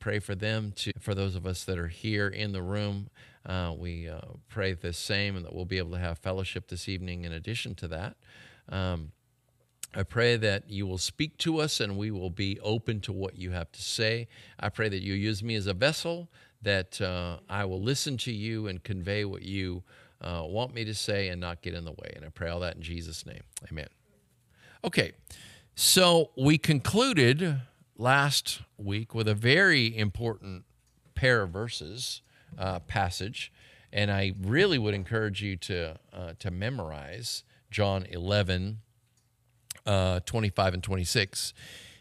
pray for them. To for those of us that are here in the room, uh, we uh, pray the same, and that we'll be able to have fellowship this evening. In addition to that. Um, I pray that you will speak to us and we will be open to what you have to say. I pray that you use me as a vessel, that uh, I will listen to you and convey what you uh, want me to say and not get in the way. And I pray all that in Jesus' name. Amen. Okay, so we concluded last week with a very important pair of verses, uh, passage, and I really would encourage you to, uh, to memorize John 11 uh, 25 and 26,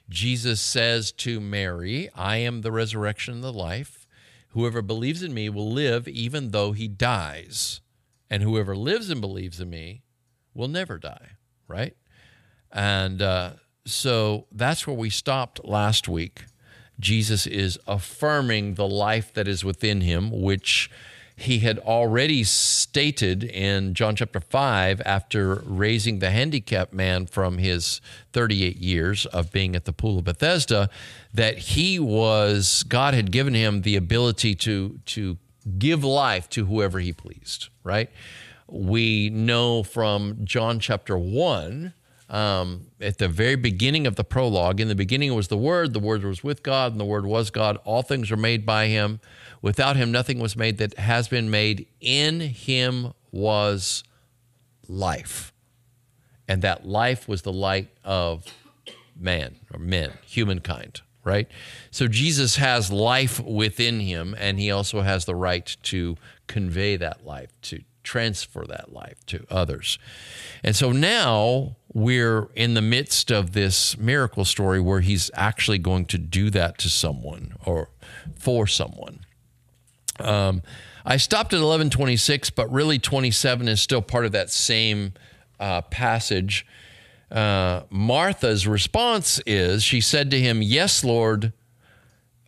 Jesus says to Mary, I am the resurrection and the life. Whoever believes in me will live even though he dies. And whoever lives and believes in me will never die, right? And uh, so that's where we stopped last week. Jesus is affirming the life that is within him, which he had already stated in John chapter 5 after raising the handicapped man from his 38 years of being at the pool of Bethesda that he was God had given him the ability to to give life to whoever he pleased, right? We know from John chapter 1 um, at the very beginning of the prologue, in the beginning was the Word, the Word was with God, and the Word was God. All things were made by Him. Without him, nothing was made that has been made. In him was life. And that life was the light of man or men, humankind, right? So Jesus has life within him, and he also has the right to convey that life, to transfer that life to others. And so now we're in the midst of this miracle story where he's actually going to do that to someone or for someone. Um, I stopped at 1126, but really 27 is still part of that same uh, passage. Uh, Martha's response is she said to him, Yes, Lord.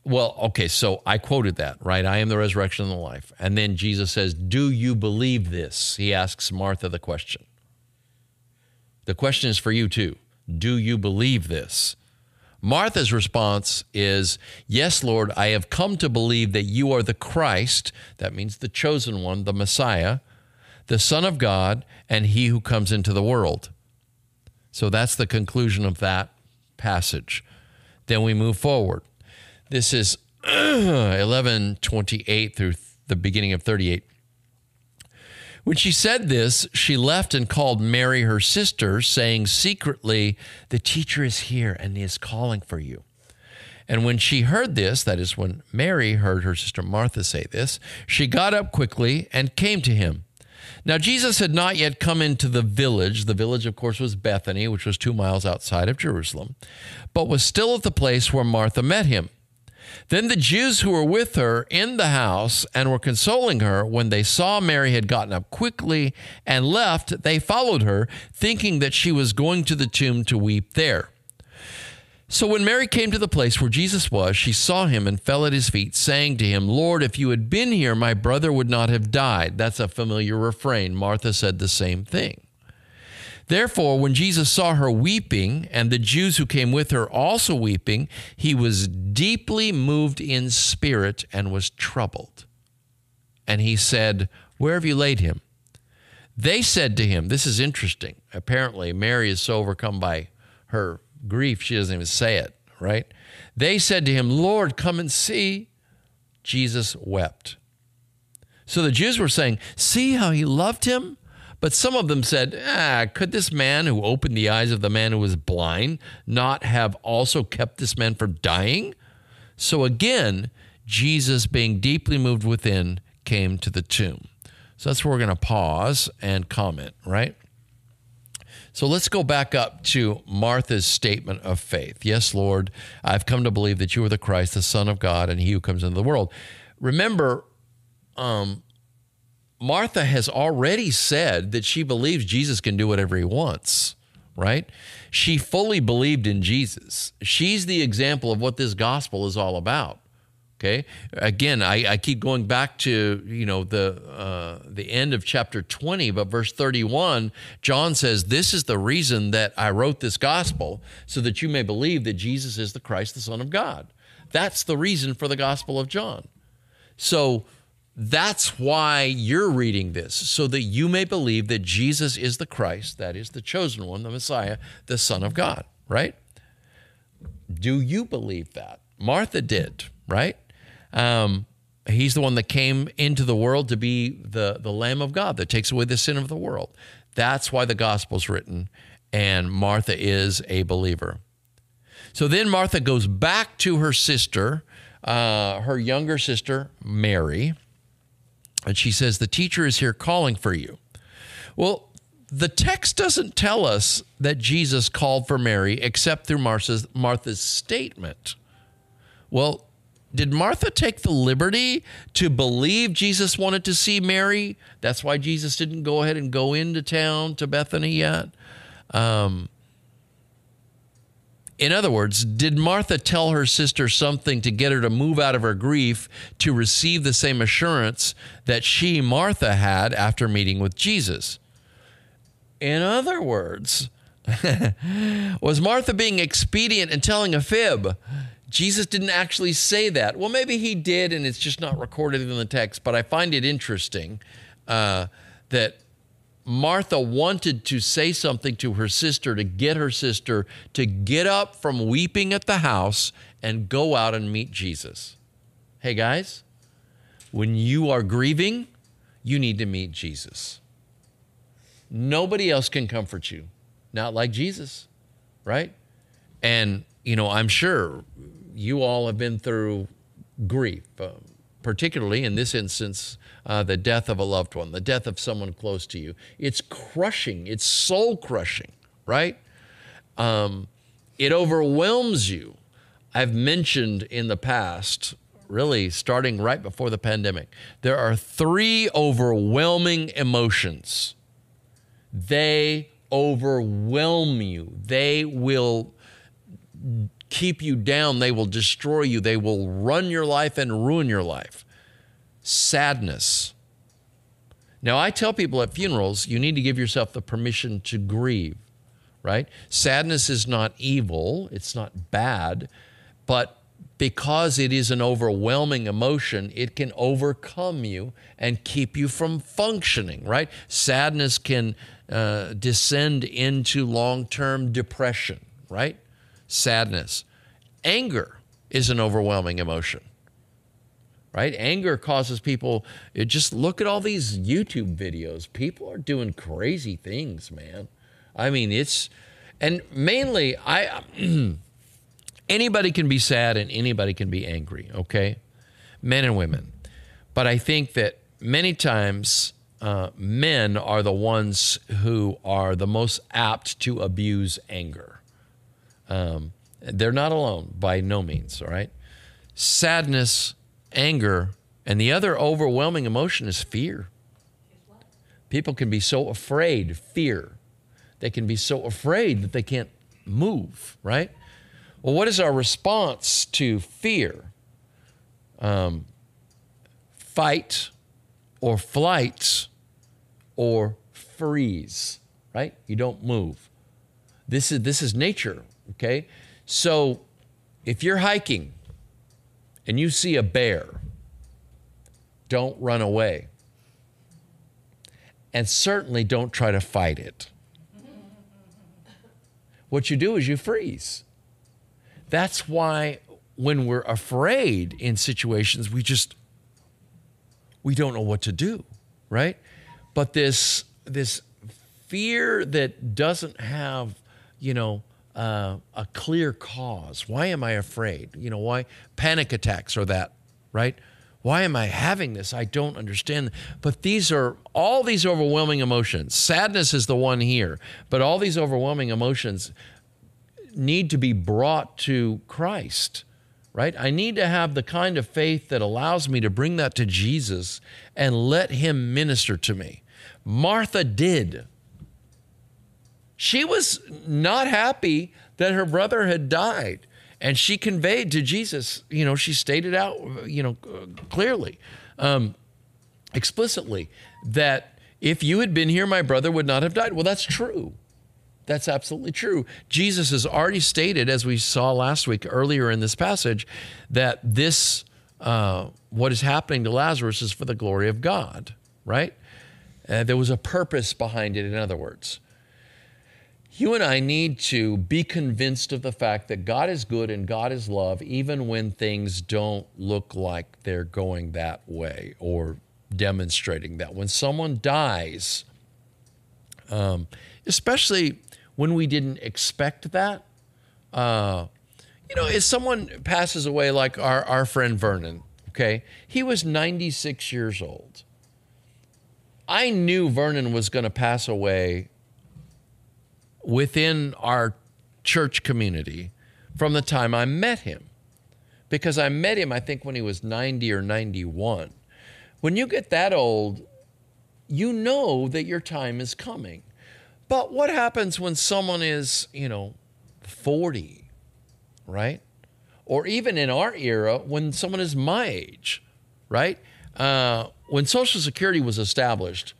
Well, okay, so I quoted that, right? I am the resurrection and the life. And then Jesus says, Do you believe this? He asks Martha the question. The question is for you too. Do you believe this? Martha's response is, Yes, Lord, I have come to believe that you are the Christ, that means the chosen one, the Messiah, the Son of God, and he who comes into the world. So that's the conclusion of that passage. Then we move forward. This is 1128 through the beginning of 38. When she said this, she left and called Mary, her sister, saying secretly, The teacher is here and he is calling for you. And when she heard this, that is, when Mary heard her sister Martha say this, she got up quickly and came to him. Now, Jesus had not yet come into the village. The village, of course, was Bethany, which was two miles outside of Jerusalem, but was still at the place where Martha met him. Then the Jews who were with her in the house and were consoling her, when they saw Mary had gotten up quickly and left, they followed her, thinking that she was going to the tomb to weep there. So when Mary came to the place where Jesus was, she saw him and fell at his feet, saying to him, Lord, if you had been here, my brother would not have died. That's a familiar refrain. Martha said the same thing. Therefore, when Jesus saw her weeping, and the Jews who came with her also weeping, he was deeply moved in spirit and was troubled. And he said, Where have you laid him? They said to him, This is interesting. Apparently, Mary is so overcome by her grief, she doesn't even say it, right? They said to him, Lord, come and see. Jesus wept. So the Jews were saying, See how he loved him? But some of them said, ah, could this man who opened the eyes of the man who was blind not have also kept this man from dying? So again, Jesus, being deeply moved within, came to the tomb. So that's where we're going to pause and comment, right? So let's go back up to Martha's statement of faith. Yes, Lord, I've come to believe that you are the Christ, the Son of God, and he who comes into the world. Remember, um, Martha has already said that she believes Jesus can do whatever he wants, right? She fully believed in Jesus. She's the example of what this gospel is all about. Okay. Again, I, I keep going back to you know the uh, the end of chapter twenty, but verse thirty one, John says, "This is the reason that I wrote this gospel, so that you may believe that Jesus is the Christ, the Son of God." That's the reason for the Gospel of John. So that's why you're reading this, so that you may believe that Jesus is the Christ, that is the chosen one, the Messiah, the Son of God, right? Do you believe that? Martha did, right? Um, he's the one that came into the world to be the, the Lamb of God that takes away the sin of the world. That's why the gospel's written, and Martha is a believer. So then Martha goes back to her sister, uh, her younger sister, Mary, and she says, The teacher is here calling for you. Well, the text doesn't tell us that Jesus called for Mary except through Martha's, Martha's statement. Well, did Martha take the liberty to believe Jesus wanted to see Mary? That's why Jesus didn't go ahead and go into town to Bethany yet. Um, in other words, did Martha tell her sister something to get her to move out of her grief to receive the same assurance that she, Martha, had after meeting with Jesus? In other words, was Martha being expedient and telling a fib? Jesus didn't actually say that. Well, maybe he did, and it's just not recorded in the text. But I find it interesting uh, that Martha wanted to say something to her sister to get her sister to get up from weeping at the house and go out and meet Jesus. Hey, guys, when you are grieving, you need to meet Jesus. Nobody else can comfort you, not like Jesus, right? And, you know, I'm sure you all have been through grief, uh, particularly in this instance, uh, the death of a loved one, the death of someone close to you. It's crushing, it's soul crushing, right? Um, it overwhelms you. I've mentioned in the past, really starting right before the pandemic, there are three overwhelming emotions. They overwhelm you, they will keep you down, they will destroy you, they will run your life and ruin your life. Sadness. Now, I tell people at funerals, you need to give yourself the permission to grieve, right? Sadness is not evil, it's not bad, but because it is an overwhelming emotion, it can overcome you and keep you from functioning, right? Sadness can uh, descend into long term depression, right? Sadness. Anger is an overwhelming emotion, right? Anger causes people, just look at all these YouTube videos. People are doing crazy things, man. I mean, it's, and mainly, I, anybody can be sad and anybody can be angry, okay? Men and women. But I think that many times, uh, men are the ones who are the most apt to abuse anger. Um, they're not alone by no means, all right? Sadness, anger, and the other overwhelming emotion is fear. People can be so afraid, fear. They can be so afraid that they can't move, right? Well, what is our response to fear? Um, fight or flight or freeze, right? You don't move. This is, this is nature. Okay? So if you're hiking and you see a bear, don't run away. And certainly don't try to fight it. What you do is you freeze. That's why when we're afraid in situations, we just we don't know what to do, right? But this this fear that doesn't have, you know, uh, a clear cause. Why am I afraid? You know, why panic attacks are that, right? Why am I having this? I don't understand. But these are all these overwhelming emotions. Sadness is the one here, but all these overwhelming emotions need to be brought to Christ, right? I need to have the kind of faith that allows me to bring that to Jesus and let Him minister to me. Martha did. She was not happy that her brother had died. And she conveyed to Jesus, you know, she stated out, you know, clearly, um, explicitly, that if you had been here, my brother would not have died. Well, that's true. That's absolutely true. Jesus has already stated, as we saw last week earlier in this passage, that this, uh, what is happening to Lazarus is for the glory of God, right? Uh, there was a purpose behind it, in other words. You and I need to be convinced of the fact that God is good and God is love, even when things don't look like they're going that way or demonstrating that. When someone dies, um, especially when we didn't expect that, uh, you know, if someone passes away, like our, our friend Vernon, okay, he was 96 years old. I knew Vernon was going to pass away within our church community from the time I met him. Because I met him, I think, when he was 90 or 91. When you get that old, you know that your time is coming. But what happens when someone is, you know, 40, right? Or even in our era, when someone is my age, right? Uh, when Social Security was established,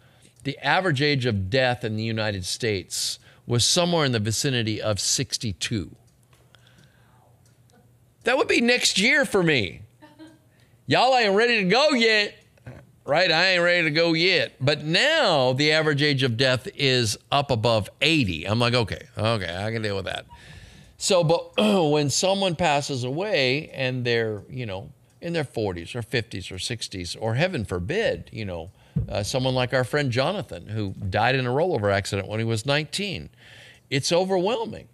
the average age of death in the United States was somewhere in the vicinity of 62. That would be next year for me. Y'all ain't ready to go yet, right? I ain't ready to go yet. But now the average age of death is up above 80. I'm like, okay, okay, I can deal with that. So, but when someone passes away and they're, you know, in their 40s or 50s or 60s, or heaven forbid, you know, uh, someone like our friend Jonathan, who died in a rollover accident when he was 19. It's overwhelming.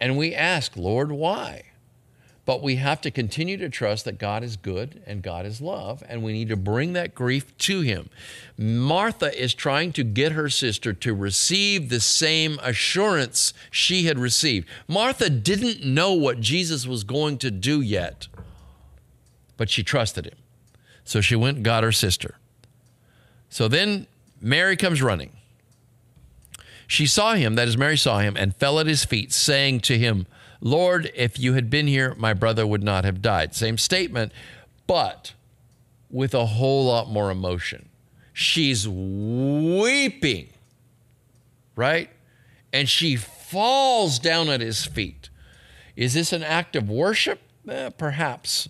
And we ask, Lord, why? But we have to continue to trust that God is good and God is love, and we need to bring that grief to Him. Martha is trying to get her sister to receive the same assurance she had received. Martha didn't know what Jesus was going to do yet, but she trusted Him. So she went and got her sister. So then Mary comes running. She saw him, that is, Mary saw him, and fell at his feet, saying to him, Lord, if you had been here, my brother would not have died. Same statement, but with a whole lot more emotion. She's weeping, right? And she falls down at his feet. Is this an act of worship? Eh, perhaps.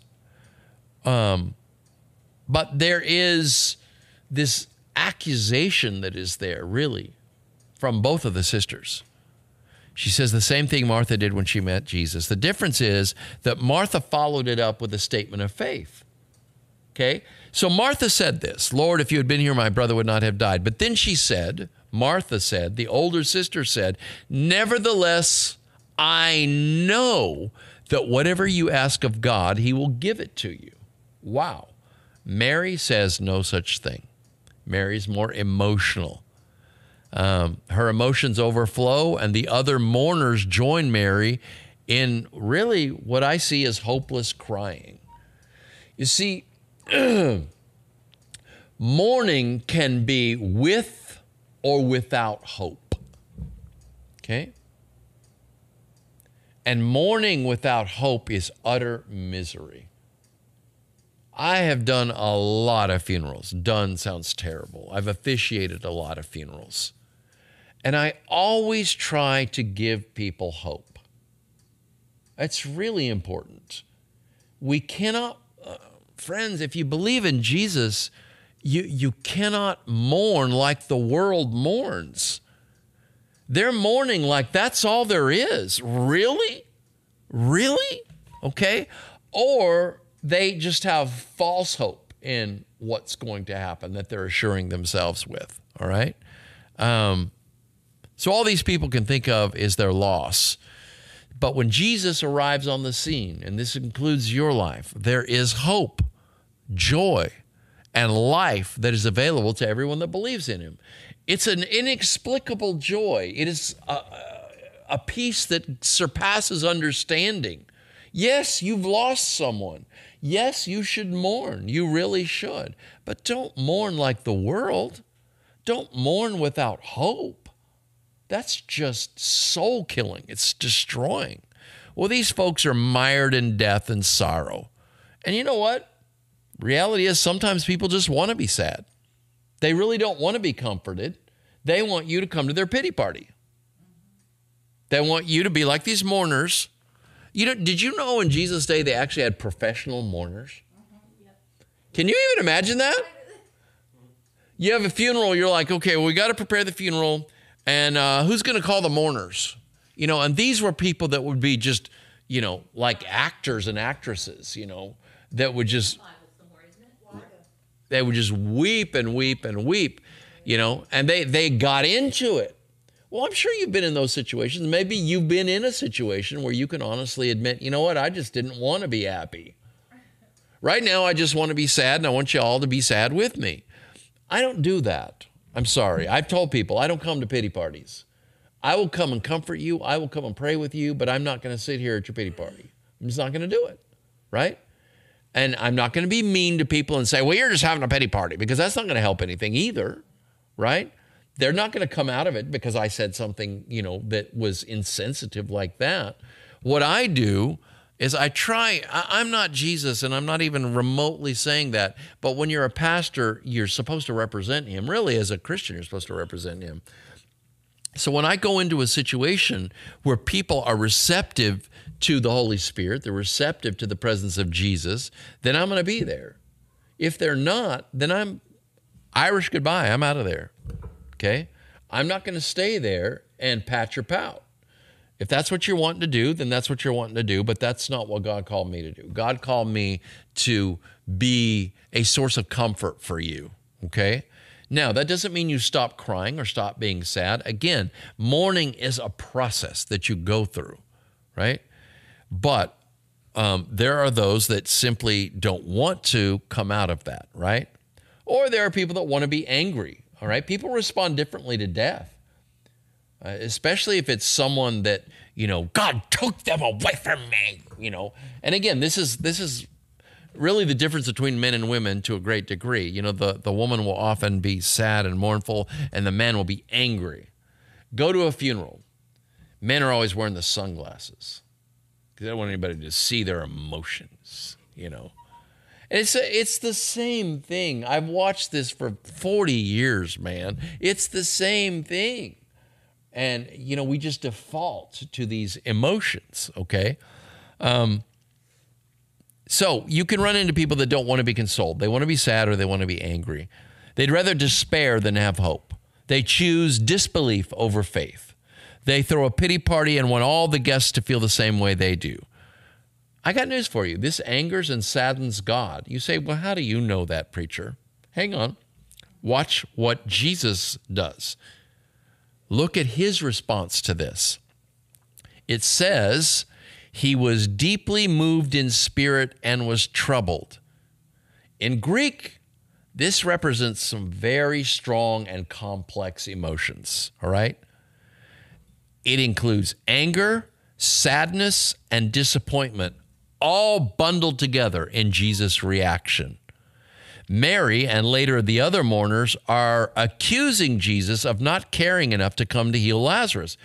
Um, but there is this accusation that is there, really, from both of the sisters. She says the same thing Martha did when she met Jesus. The difference is that Martha followed it up with a statement of faith. Okay? So Martha said this Lord, if you had been here, my brother would not have died. But then she said, Martha said, the older sister said, Nevertheless, I know that whatever you ask of God, he will give it to you. Wow. Mary says no such thing. Mary's more emotional. Um, her emotions overflow, and the other mourners join Mary in really what I see as hopeless crying. You see, mourning can be with or without hope. Okay? And mourning without hope is utter misery. I have done a lot of funerals. Done sounds terrible. I've officiated a lot of funerals. And I always try to give people hope. That's really important. We cannot, uh, friends, if you believe in Jesus, you, you cannot mourn like the world mourns. They're mourning like that's all there is. Really? Really? Okay? Or they just have false hope in what's going to happen that they're assuring themselves with. All right. Um, so all these people can think of is their loss. But when Jesus arrives on the scene, and this includes your life, there is hope, joy, and life that is available to everyone that believes in him. It's an inexplicable joy. It is a, a peace that surpasses understanding. Yes, you've lost someone. Yes, you should mourn. You really should. But don't mourn like the world. Don't mourn without hope. That's just soul killing, it's destroying. Well, these folks are mired in death and sorrow. And you know what? Reality is sometimes people just want to be sad. They really don't want to be comforted. They want you to come to their pity party. They want you to be like these mourners. You know, did you know in Jesus' day they actually had professional mourners? Can you even imagine that? You have a funeral, you're like, okay, well, we got to prepare the funeral, and uh, who's going to call the mourners? You know, and these were people that would be just, you know, like actors and actresses, you know, that would just they would just weep and weep and weep, you know, and they they got into it. Well, I'm sure you've been in those situations. Maybe you've been in a situation where you can honestly admit, you know what, I just didn't want to be happy. Right now, I just want to be sad, and I want you all to be sad with me. I don't do that. I'm sorry. I've told people I don't come to pity parties. I will come and comfort you. I will come and pray with you, but I'm not going to sit here at your pity party. I'm just not going to do it. Right? And I'm not going to be mean to people and say, well, you're just having a pity party because that's not going to help anything either. Right? They're not going to come out of it because I said something, you know, that was insensitive like that. What I do is I try, I'm not Jesus and I'm not even remotely saying that, but when you're a pastor, you're supposed to represent him. Really, as a Christian, you're supposed to represent him. So when I go into a situation where people are receptive to the Holy Spirit, they're receptive to the presence of Jesus, then I'm going to be there. If they're not, then I'm Irish goodbye. I'm out of there. Okay? I'm not going to stay there and pat your pout. If that's what you're wanting to do, then that's what you're wanting to do, but that's not what God called me to do. God called me to be a source of comfort for you. Okay? Now, that doesn't mean you stop crying or stop being sad. Again, mourning is a process that you go through, right? But um, there are those that simply don't want to come out of that, right? Or there are people that want to be angry, all right? People respond differently to death, uh, especially if it's someone that, you know, God took them away from me, you know. And again, this is this is really the difference between men and women to a great degree. You know, the, the woman will often be sad and mournful, and the man will be angry. Go to a funeral. Men are always wearing the sunglasses because they don't want anybody to see their emotions, you know. It's, it's the same thing. I've watched this for 40 years, man. It's the same thing. And, you know, we just default to these emotions, okay? Um, so you can run into people that don't want to be consoled. They want to be sad or they want to be angry. They'd rather despair than have hope. They choose disbelief over faith. They throw a pity party and want all the guests to feel the same way they do. I got news for you. This angers and saddens God. You say, well, how do you know that, preacher? Hang on. Watch what Jesus does. Look at his response to this. It says, he was deeply moved in spirit and was troubled. In Greek, this represents some very strong and complex emotions, all right? It includes anger, sadness, and disappointment, all bundled together in Jesus' reaction. Mary and later the other mourners are accusing Jesus of not caring enough to come to heal Lazarus.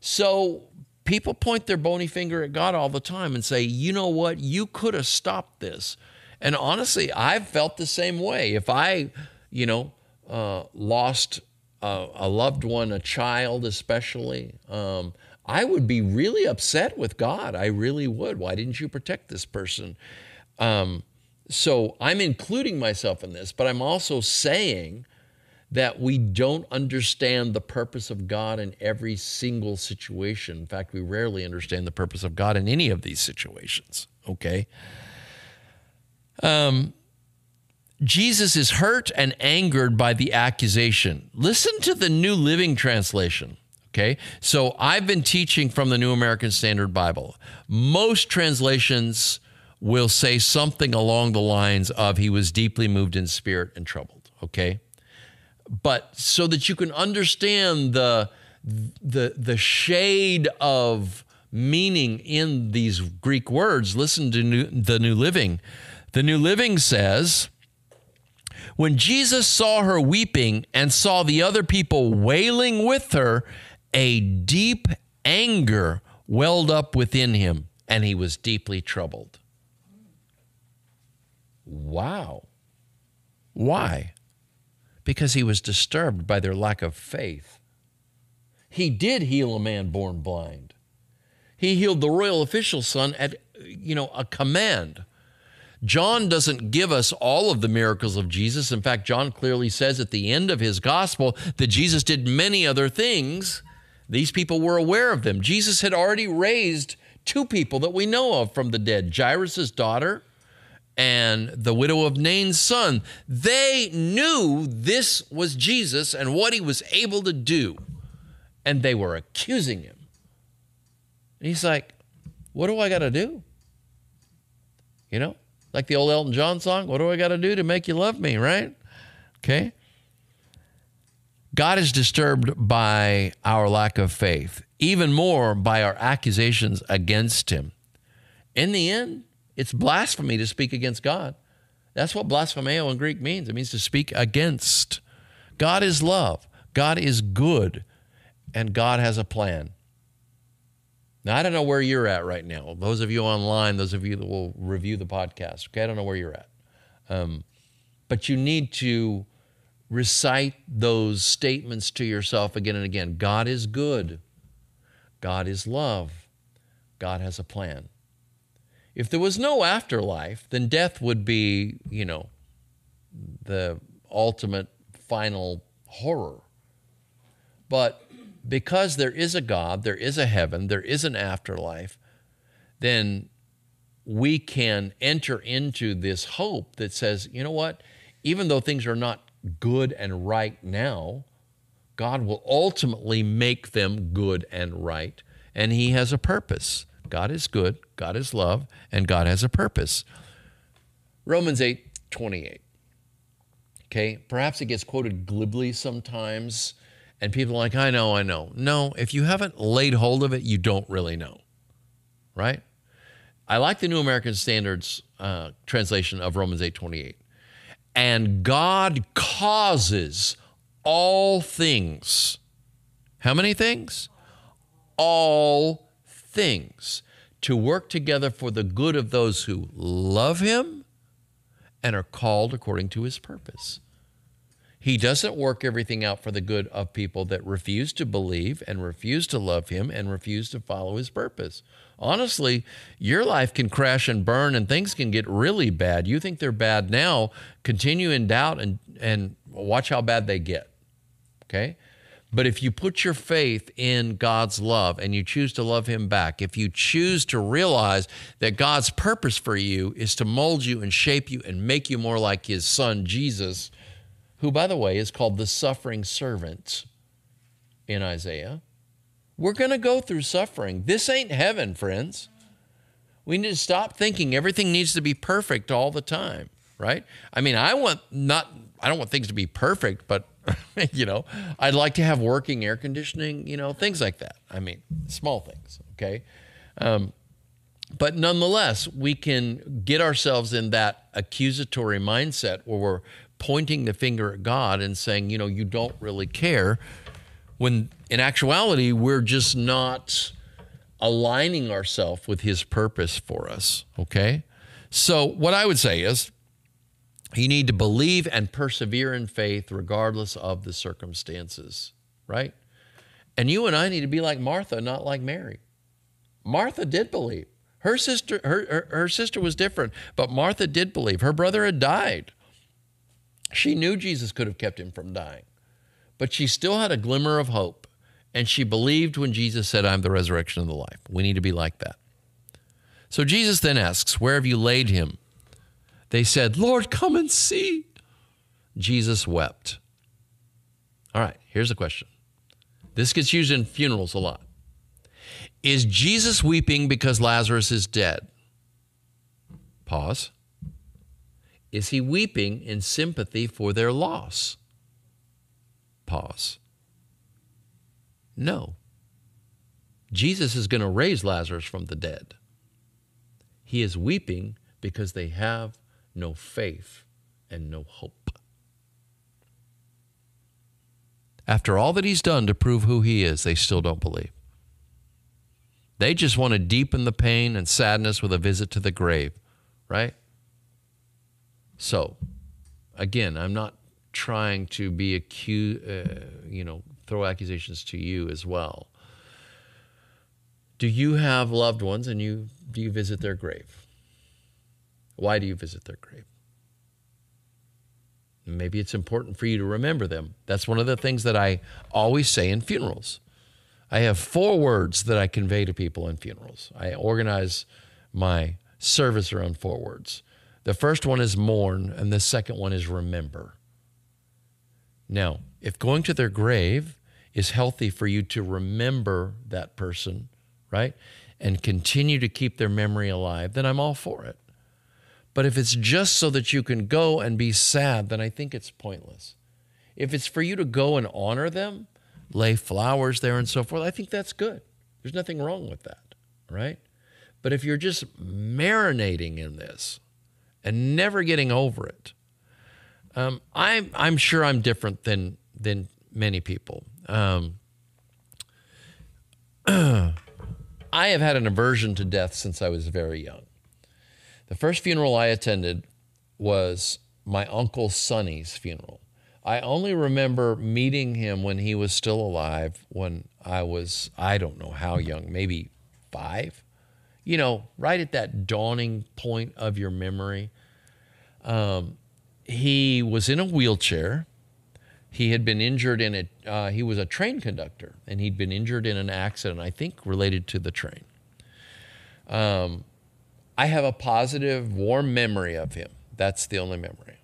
So people point their bony finger at God all the time and say, you know what? You could have stopped this. And honestly, I've felt the same way. If I, you know, uh, lost a, a, loved one, a child especially, um, I would be really upset with God. I really would. Why didn't you protect this person? Um, so I'm including myself in this, but I'm also saying that we don't understand the purpose of God in every single situation. In fact, we rarely understand the purpose of God in any of these situations. Okay? Um, Jesus is hurt and angered by the accusation. Listen to the New Living Translation. Okay, so I've been teaching from the New American Standard Bible. Most translations will say something along the lines of, He was deeply moved in spirit and troubled. Okay, but so that you can understand the the the shade of meaning in these Greek words, listen to new, the New Living. The New Living says, when Jesus saw her weeping and saw the other people wailing with her, a deep anger welled up within him, and he was deeply troubled. Wow. Why? because he was disturbed by their lack of faith. He did heal a man born blind. He healed the royal official's son at, you know, a command. John doesn't give us all of the miracles of Jesus. In fact, John clearly says at the end of his gospel that Jesus did many other things. These people were aware of them. Jesus had already raised two people that we know of from the dead Jairus' daughter and the widow of Nain's son. They knew this was Jesus and what he was able to do, and they were accusing him. And he's like, What do I got to do? You know, like the old Elton John song, What do I got to do to make you love me, right? Okay. God is disturbed by our lack of faith, even more by our accusations against him. In the end, it's blasphemy to speak against God. That's what blasphemeo in Greek means. It means to speak against. God is love, God is good, and God has a plan. Now, I don't know where you're at right now. Those of you online, those of you that will review the podcast, okay, I don't know where you're at. Um, but you need to recite those statements to yourself again and again. God is good. God is love. God has a plan. If there was no afterlife, then death would be, you know, the ultimate final horror. But because there is a God, there is a heaven, there is an afterlife, then we can enter into this hope that says, you know what? Even though things are not good and right now, God will ultimately make them good and right, and He has a purpose. God is good, God is love, and God has a purpose. Romans 8 28. Okay, perhaps it gets quoted glibly sometimes, and people are like, I know, I know. No, if you haven't laid hold of it, you don't really know, right? I like the New American Standards uh, translation of Romans 8 28. And God causes all things. How many things? All things to work together for the good of those who love him and are called according to his purpose. He doesn't work everything out for the good of people that refuse to believe and refuse to love him and refuse to follow his purpose. Honestly, your life can crash and burn and things can get really bad. You think they're bad now, continue in doubt and, and watch how bad they get. Okay? But if you put your faith in God's love and you choose to love Him back, if you choose to realize that God's purpose for you is to mold you and shape you and make you more like His Son, Jesus, who, by the way, is called the suffering servant in Isaiah, we're going to go through suffering. This ain't heaven, friends. We need to stop thinking everything needs to be perfect all the time, right? I mean, I want not, I don't want things to be perfect, but you know, I'd like to have working air conditioning, you know, things like that. I mean, small things, okay? Um, but nonetheless, we can get ourselves in that accusatory mindset where we're pointing the finger at God and saying, you know, you don't really care, when in actuality, we're just not aligning ourselves with His purpose for us, okay? So, what I would say is, you need to believe and persevere in faith regardless of the circumstances, right? And you and I need to be like Martha, not like Mary. Martha did believe. Her sister, her, her, her, sister was different, but Martha did believe. Her brother had died. She knew Jesus could have kept him from dying, but she still had a glimmer of hope. And she believed when Jesus said, I'm the resurrection and the life. We need to be like that. So Jesus then asks, Where have you laid him? They said, Lord, come and see. Jesus wept. All right, here's a question. This gets used in funerals a lot. Is Jesus weeping because Lazarus is dead? Pause. Is he weeping in sympathy for their loss? Pause. No. Jesus is going to raise Lazarus from the dead. He is weeping because they have no faith, and no hope. After all that he's done to prove who he is, they still don't believe. They just want to deepen the pain and sadness with a visit to the grave, right? So, again, I'm not trying to be accused, uh, you know, throw accusations to you as well. Do you have loved ones and you do you visit their grave? Why do you visit their grave? Maybe it's important for you to remember them. That's one of the things that I always say in funerals. I have four words that I convey to people in funerals. I organize my service around four words. The first one is mourn, and the second one is remember. Now, if going to their grave is healthy for you to remember that person, right, and continue to keep their memory alive, then I'm all for it. But if it's just so that you can go and be sad, then I think it's pointless. If it's for you to go and honor them, lay flowers there and so forth, I think that's good. There's nothing wrong with that, right? But if you're just marinating in this and never getting over it, um, I'm I'm sure I'm different than than many people. Um, I have had an aversion to death since I was very young. The first funeral I attended was my uncle Sonny's funeral. I only remember meeting him when he was still alive, when I was, I don't know how young, maybe five. You know, right at that dawning point of your memory. Um, he was in a wheelchair. He had been injured in it. Uh, he was a train conductor, and he'd been injured in an accident, I think related to the train. Um, I have a positive, warm memory of him. That's the only memory.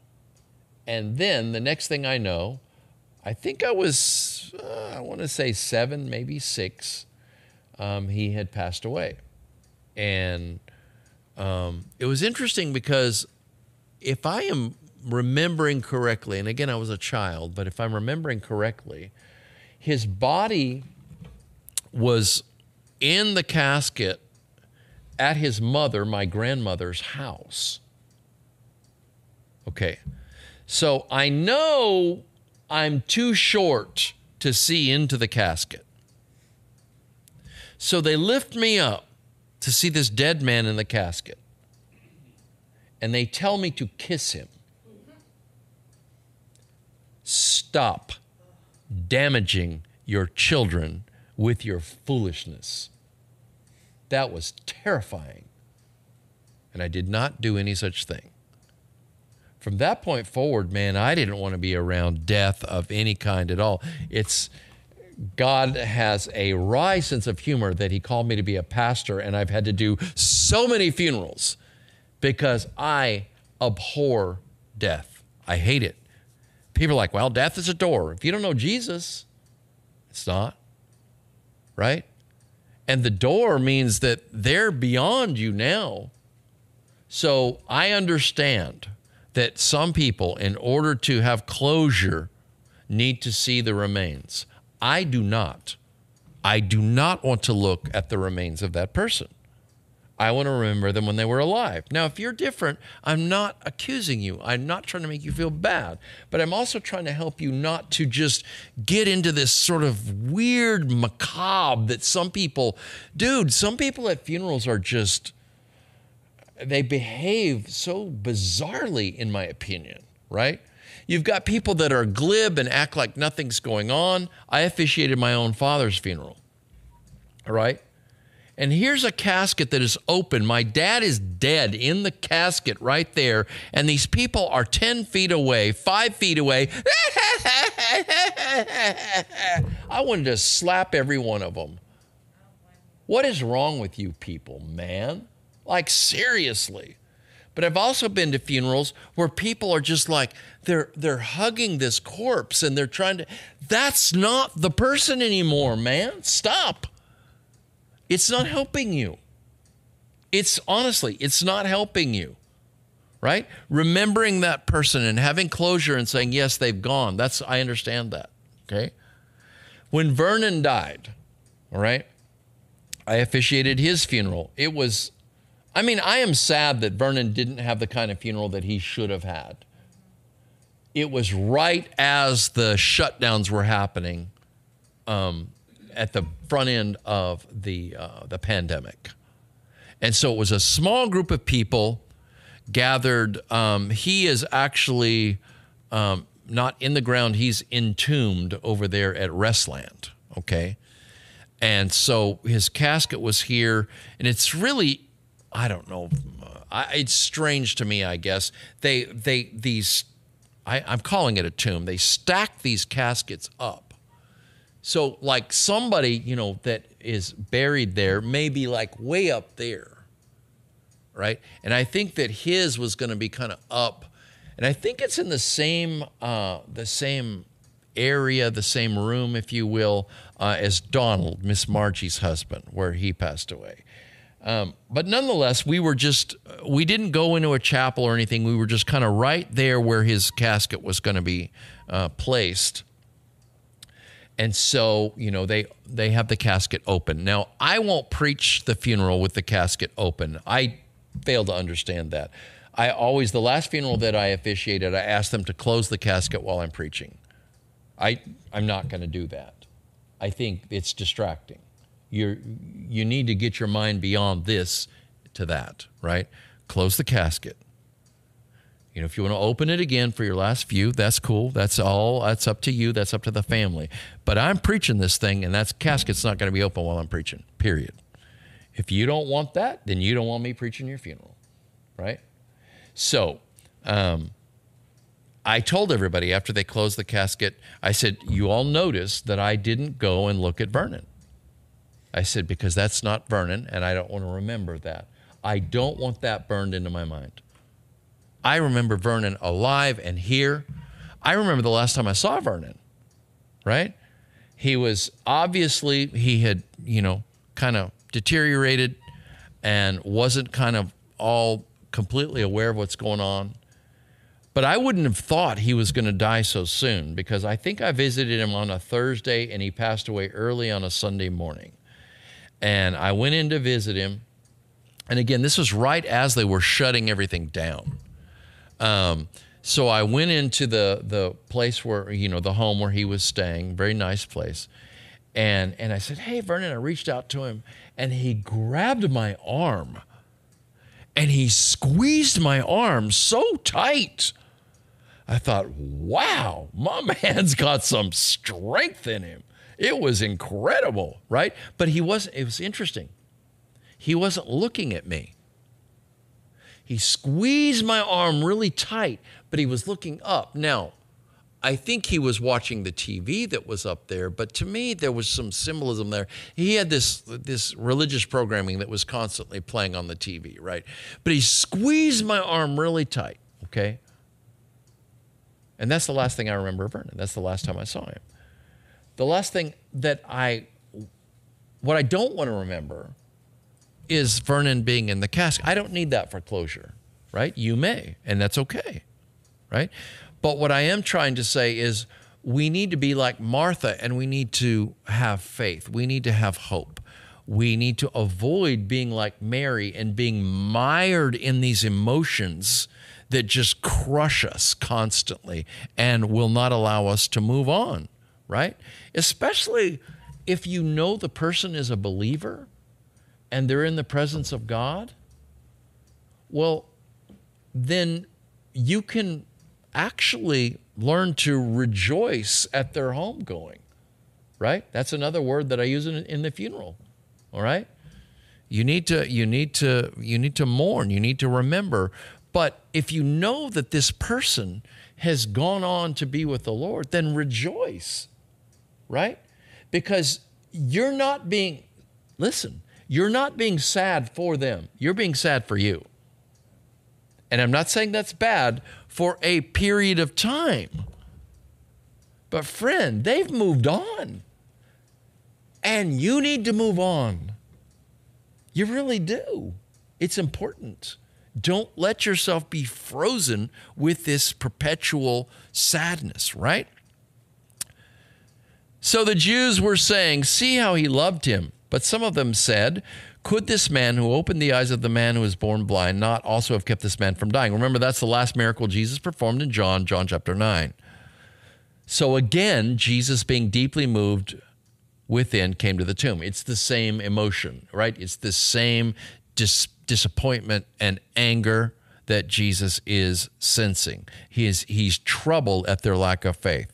And then the next thing I know, I think I was, uh, I want to say seven, maybe six, um, he had passed away. And um, it was interesting because if I am remembering correctly, and again, I was a child, but if I'm remembering correctly, his body was in the casket at his mother, my grandmother's house. Okay. So I know I'm too short to see into the casket. So they lift me up to see this dead man in the casket. And they tell me to kiss him. Stop damaging your children with your foolishness. That was terrifying. And I did not do any such thing. From that point forward, man, I didn't want to be around death of any kind at all. It's God has a wry sense of humor that He called me to be a pastor, and I've had to do so many funerals because I abhor death. I hate it. People are like, well, death is a door. If you don't know Jesus, it's not, right? And the door means that they're beyond you now. So I understand that some people, in order to have closure, need to see the remains. I do not. I do not want to look at the remains of that person. I want to remember them when they were alive. Now, if you're different, I'm not accusing you. I'm not trying to make you feel bad, but I'm also trying to help you not to just get into this sort of weird macabre that some people, dude, some people at funerals are just, they behave so bizarrely, in my opinion, right? You've got people that are glib and act like nothing's going on. I officiated my own father's funeral, all right? And here's a casket that is open. My dad is dead in the casket right there. And these people are 10 feet away, five feet away. I wanted to slap every one of them. What is wrong with you people, man? Like, seriously. But I've also been to funerals where people are just like, they're, they're hugging this corpse and they're trying to, that's not the person anymore, man. Stop. It's not helping you. It's honestly, it's not helping you. Right? Remembering that person and having closure and saying, yes, they've gone. That's, I understand that. Okay. When Vernon died, all right, I officiated his funeral. It was, I mean, I am sad that Vernon didn't have the kind of funeral that he should have had. It was right as the shutdowns were happening. Um, at the front end of the uh, the pandemic, and so it was a small group of people gathered. Um, he is actually um, not in the ground, he's entombed over there at Restland. Okay. And so his casket was here, and it's really, I don't know, I, it's strange to me, I guess. They, they, these, I, I'm calling it a tomb. They stack these caskets up. So, like somebody, you know, that is buried there may be like way up there, right? And I think that his was going to be kind of up, and I think it's in the same, uh, the same area, the same room, if you will, uh, as Donald, Miss Margie's husband, where he passed away. Um, but nonetheless, we were just, we didn't go into a chapel or anything. We were just kind of right there where his casket was going to be uh, placed. And so, you know, they they have the casket open. Now, I won't preach the funeral with the casket open. I fail to understand that. I always the last funeral that I officiated, I asked them to close the casket while I'm preaching. I I'm not going to do that. I think it's distracting. You you need to get your mind beyond this to that, right? Close the casket. You know, if you want to open it again for your last view, that's cool. That's all. That's up to you. That's up to the family. But I'm preaching this thing, and that casket's not going to be open while I'm preaching. Period. If you don't want that, then you don't want me preaching your funeral, right? So, um, I told everybody after they closed the casket, I said, You all noticed that I didn't go and look at Vernon. I said, Because that's not Vernon, and I don't want to remember that. I don't want that burned into my mind. I remember Vernon alive and here. I remember the last time I saw Vernon, right? He was obviously, he had, you know, kind of deteriorated and wasn't kind of all completely aware of what's going on. But I wouldn't have thought he was going to die so soon because I think I visited him on a Thursday and he passed away early on a Sunday morning. And I went in to visit him. And again, this was right as they were shutting everything down. Um, so I went into the the place where you know the home where he was staying, very nice place, and and I said, "Hey, Vernon." I reached out to him, and he grabbed my arm, and he squeezed my arm so tight. I thought, wow, my man's got some strength in him. It was incredible, right? But he wasn't. it was interesting. He wasn't looking at me. He squeezed my arm really tight, but he was looking up. Now, I think he was watching the TV that was up there, but to me there was some symbolism there. He had this this religious programming that was constantly playing on the TV, right? But he squeezed my arm really tight, okay? And that's the last thing I remember of Vernon. That's the last time I saw him. The last thing that I, what I don't want to remember is Vernon being in the casket. I don't need that for closure, right? You may, and that's okay, right? But what I am trying to say is we need to be like Martha and we need to have faith. We need to have hope. We need to avoid being like Mary and being mired in these emotions that just crush us constantly and will not allow us to move on, right? Especially if you know the person is a believer and they're in the presence of God, well, then you can actually learn to rejoice at their homegoing, right? That's another word that I use in, in the funeral, all right? You need to you need to you need to mourn. You need to remember but if you know that this person has gone on to be with the Lord, then rejoice, right? Because you're not being, listen, you're not being sad for them. You're being sad for you. And I'm not saying that's bad for a period of time. But, friend, they've moved on. And you need to move on. You really do. It's important. Don't let yourself be frozen with this perpetual sadness, right? So the Jews were saying, See how he loved him. But some of them said, Could this man who opened the eyes of the man who was born blind not also have kept this man from dying? Remember, that's the last miracle Jesus performed in John, John chapter 9. So again, Jesus being deeply moved within came to the tomb. It's the same emotion, right? It's the same dis- disappointment and anger that Jesus is sensing. He is he's troubled at their lack of faith.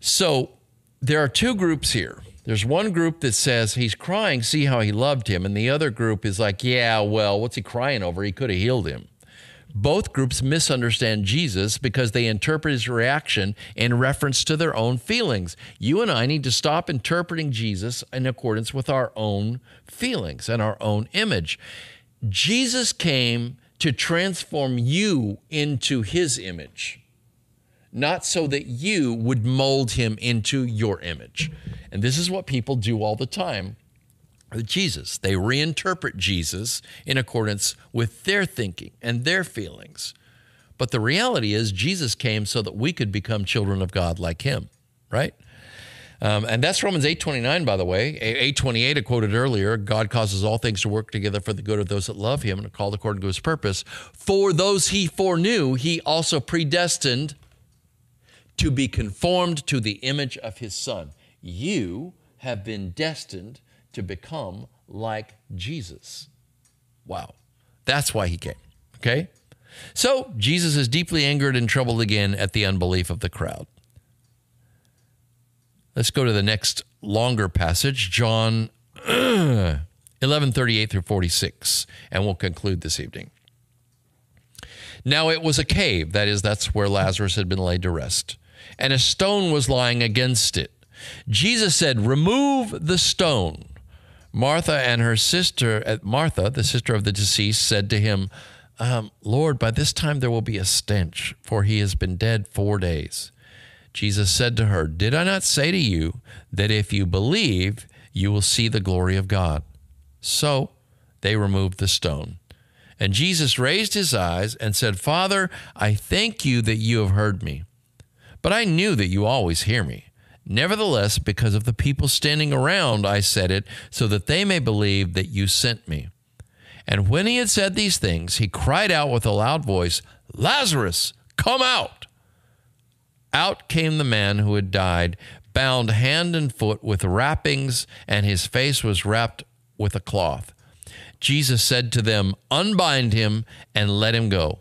So there are two groups here. There's one group that says he's crying, see how he loved him, and the other group is like, yeah, well, what's he crying over? He could have healed him. Both groups misunderstand Jesus because they interpret his reaction in reference to their own feelings. You and I need to stop interpreting Jesus in accordance with our own feelings and our own image. Jesus came to transform you into his image, not so that you would mold him into your image. And this is what people do all the time with Jesus. They reinterpret Jesus in accordance with their thinking and their feelings. But the reality is, Jesus came so that we could become children of God like him, right? Um, and that's Romans 8.29, by the way. 8.28, I quoted earlier, God causes all things to work together for the good of those that love him and are called according to his purpose. For those he foreknew, he also predestined to be conformed to the image of his son. You have been destined to become like Jesus. Wow. That's why he came. Okay? So Jesus is deeply angered and troubled again at the unbelief of the crowd. Let's go to the next longer passage, John 11 38 through 46, and we'll conclude this evening. Now it was a cave, that is, that's where Lazarus had been laid to rest, and a stone was lying against it. Jesus said, Remove the stone. Martha and her sister, uh, Martha, the sister of the deceased, said to him, um, Lord, by this time there will be a stench, for he has been dead four days. Jesus said to her, Did I not say to you that if you believe, you will see the glory of God? So they removed the stone. And Jesus raised his eyes and said, Father, I thank you that you have heard me. But I knew that you always hear me. Nevertheless, because of the people standing around, I said it, so that they may believe that you sent me. And when he had said these things, he cried out with a loud voice, Lazarus, come out! Out came the man who had died, bound hand and foot with wrappings, and his face was wrapped with a cloth. Jesus said to them, Unbind him and let him go.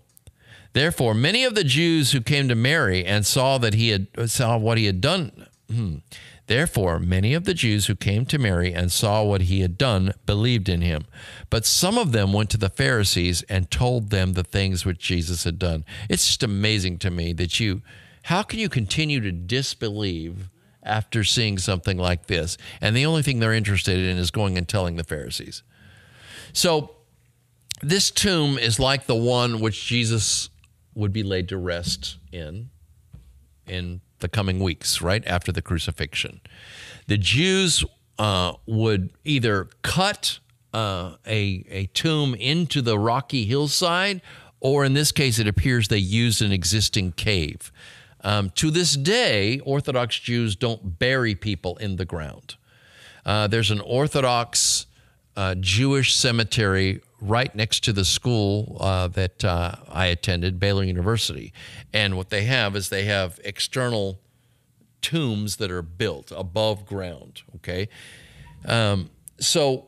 Therefore, many of the Jews who came to Mary and saw that he had saw what he had done Hmm. Therefore, many of the Jews who came to Mary and saw what he had done believed in him. But some of them went to the Pharisees and told them the things which Jesus had done. It's just amazing to me that you, how can you continue to disbelieve after seeing something like this? And the only thing they're interested in is going and telling the Pharisees. So, this tomb is like the one which Jesus would be laid to rest in in the coming weeks, right after the crucifixion. The Jews uh, would either cut uh, a, a tomb into the rocky hillside, or in this case, it appears they used an existing cave. Um, to this day, Orthodox Jews don't bury people in the ground. Uh, there's an Orthodox uh, Jewish cemetery right next to the school uh, that uh, I attended, Baylor University. And what they have is they have external tombs that are built above ground. Okay. Um, so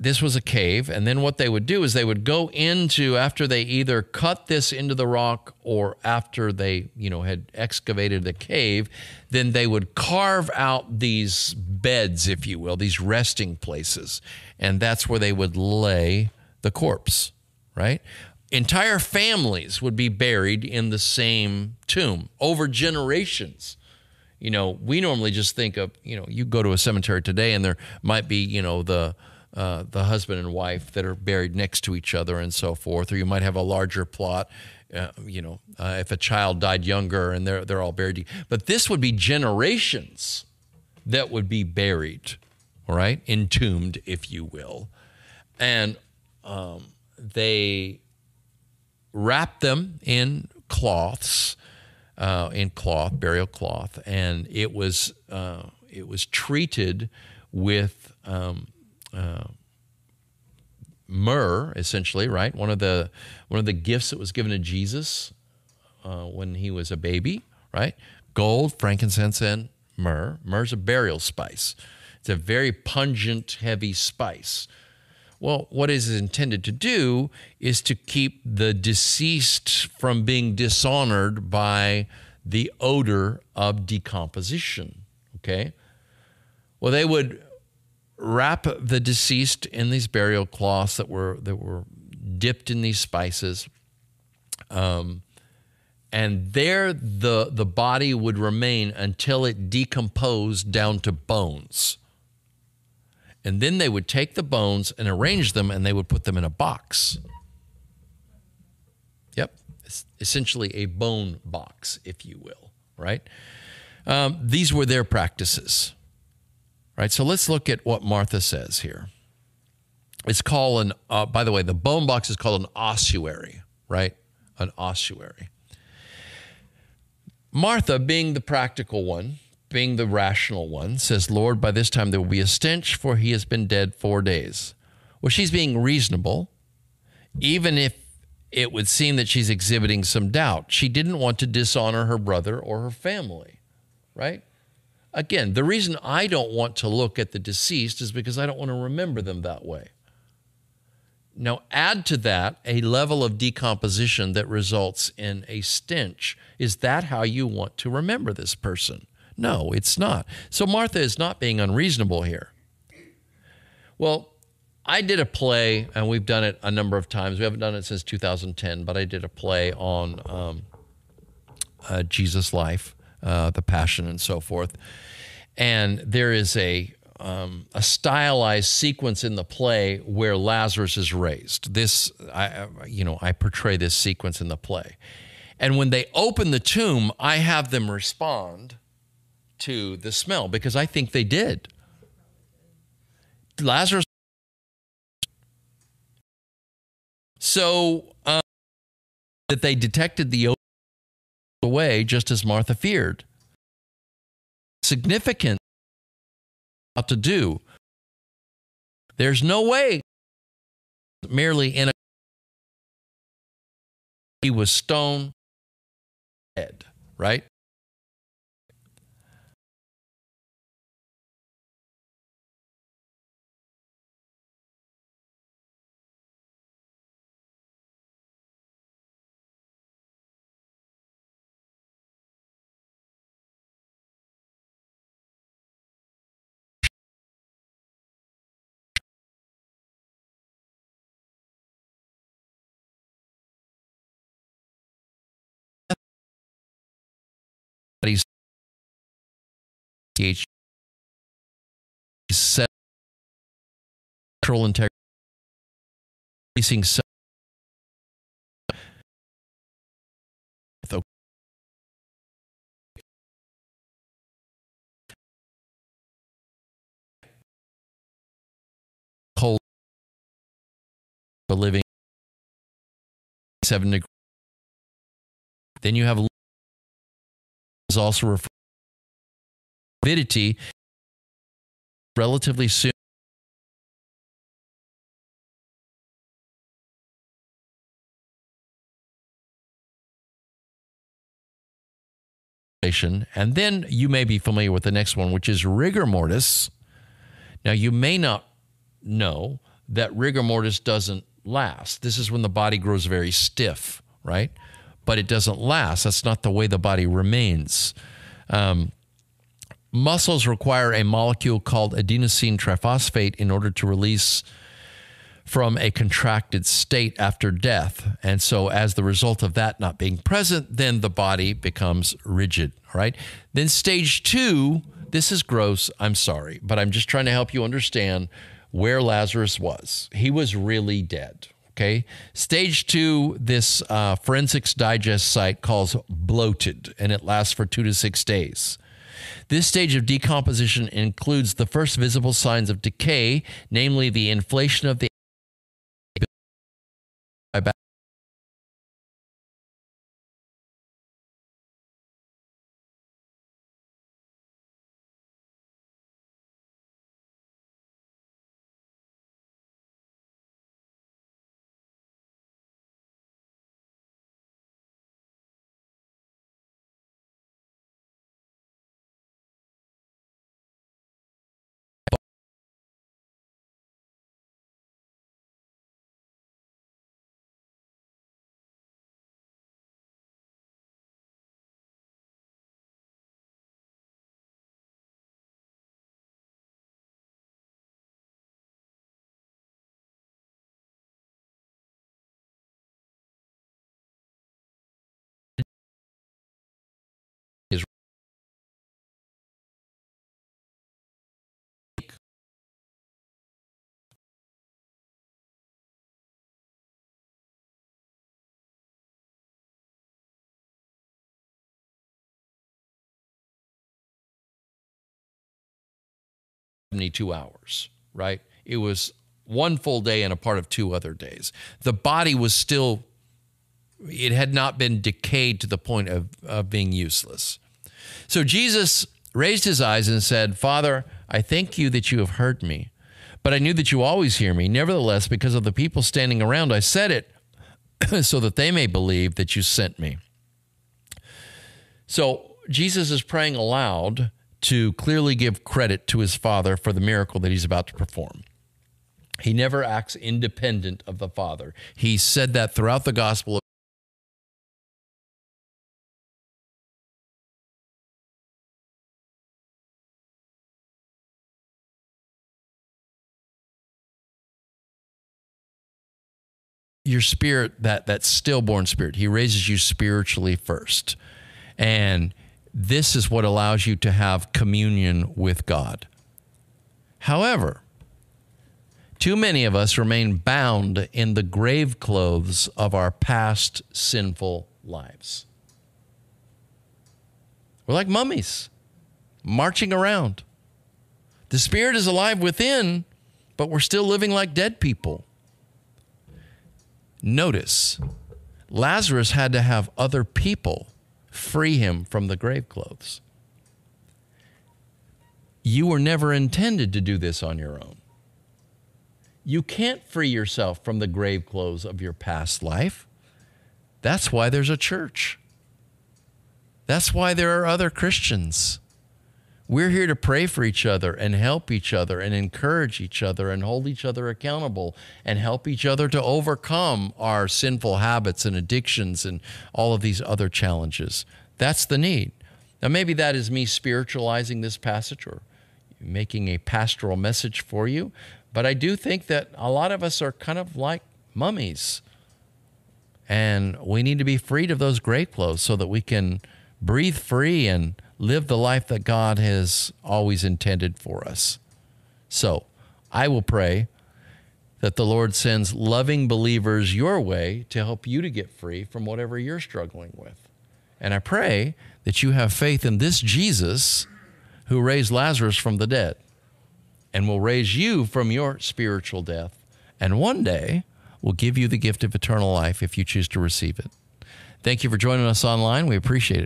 this was a cave. And then what they would do is they would go into, after they either cut this into the rock or after they, you know, had excavated the cave, then they would carve out these beds, if you will, these resting places. And that's where they would lay the corpse, right? Entire families would be buried in the same tomb over generations you know, we normally just think of, you know, you go to a cemetery today and there might be, you know, the uh, the husband and wife that are buried next to each other and so forth, or you might have a larger plot. Uh, you know, uh, if a child died younger and they're they're all buried, but this would be generations that would be buried, all right, entombed, if you will, and um, they wrap them in cloths, uh, in cloth, burial cloth, and it was uh, it was treated with um, uh, myrrh, essentially, right? One of the one of the gifts that was given to Jesus uh, when he was a baby, right? Gold, frankincense, and myrrh. Myrrh's a burial spice. It's a very pungent, heavy spice. Well, what is intended to do is to keep the deceased from being dishonored by the odor of decomposition. Okay? Well, they would wrap the deceased in these burial cloths that were that were dipped in these spices. Um, and there the the body would remain until it decomposed down to bones. And then they would take the bones and arrange them and they would put them in a box. Yep, it's essentially a bone box, if you will, right? Um, these were their practices. Right, so let's look at what Martha says here. It's called an, uh, by the way, the bone box is called an ossuary, right? An ossuary. Martha, being the practical one, being the rational one, says, Lord, by this time there will be a stench, for he has been dead four days. Well, she's being reasonable, even if it would seem that she's exhibiting some doubt. She didn't want to dishonor her brother or her family, right? Again, the reason I don't want to look at the deceased is because I don't want to remember them that way. Now, add to that a level of decomposition that results in a stench. Is that how you want to remember this person? No, it's not. So Martha is not being unreasonable here. Well, I did a play, and we've done it a number of times. We haven't done it since 2010, but I did a play on um, uh, Jesus' life uh, the passion and so forth. And there is a um, a stylized sequence in the play where Lazarus is raised. This, I, you know, I portray this sequence in the play. And when they open the tomb, I have them respond to the smell because I think they did. Lazarus. So um, that they detected the away just as Martha feared. Significant to do. There's no way merely in a he was stone dead, right? He's TH set integrity increasing whole living seven degrees. Then you have is also referred to lividity relatively soon. And then you may be familiar with the next one which is rigor mortis. Now you may not know that rigor mortis doesn't last. This is when the body grows very stiff right but it doesn't last. That's not the way the body remains. Um, muscles require a molecule called adenosine triphosphate in order to release from a contracted state after death. And so, as the result of that not being present, then the body becomes rigid. All right. Then, stage two, this is gross. I'm sorry, but I'm just trying to help you understand where Lazarus was. He was really dead. Okay. Stage two, this uh, Forensics Digest site calls bloated, and it lasts for two to six days. This stage of decomposition includes the first visible signs of decay, namely the inflation of the 72 hours, right? It was one full day and a part of two other days. The body was still, it had not been decayed to the point of, of being useless. So Jesus raised his eyes and said, Father, I thank you that you have heard me, but I knew that you always hear me. Nevertheless, because of the people standing around, I said it so that they may believe that you sent me. So Jesus is praying aloud to clearly give credit to his Father for the miracle that he's about to perform. He never acts independent of the Father. He said that throughout the Gospel your spirit that that stillborn spirit he raises you spiritually first and this is what allows you to have communion with god. However too many of us remain bound in the grave clothes of our past sinful lives. We're like mummies marching around. The spirit is alive within but we're still living like dead people. Notice, Lazarus had to have other people free him from the grave clothes. You were never intended to do this on your own. You can't free yourself from the grave clothes of your past life. That's why there's a church. That's why there are other Christians. We're here to pray for each other and help each other and encourage each other and hold each other accountable and help each other to overcome our sinful habits and addictions and all of these other challenges. That's the need. Now, maybe that is me spiritualizing this passage or making a pastoral message for you, but I do think that a lot of us are kind of like mummies. And we need to be freed of those grave clothes so that we can breathe free and live the life that God has always intended for us. So I will pray that the Lord sends loving believers your way to help you to get free from whatever you're struggling with. And I pray that you have faith in this Jesus who raised Lazarus from the dead and will raise you from your spiritual death. And one day will give you the gift of eternal life if you choose to receive it. Thank you for joining us online. We appreciate it.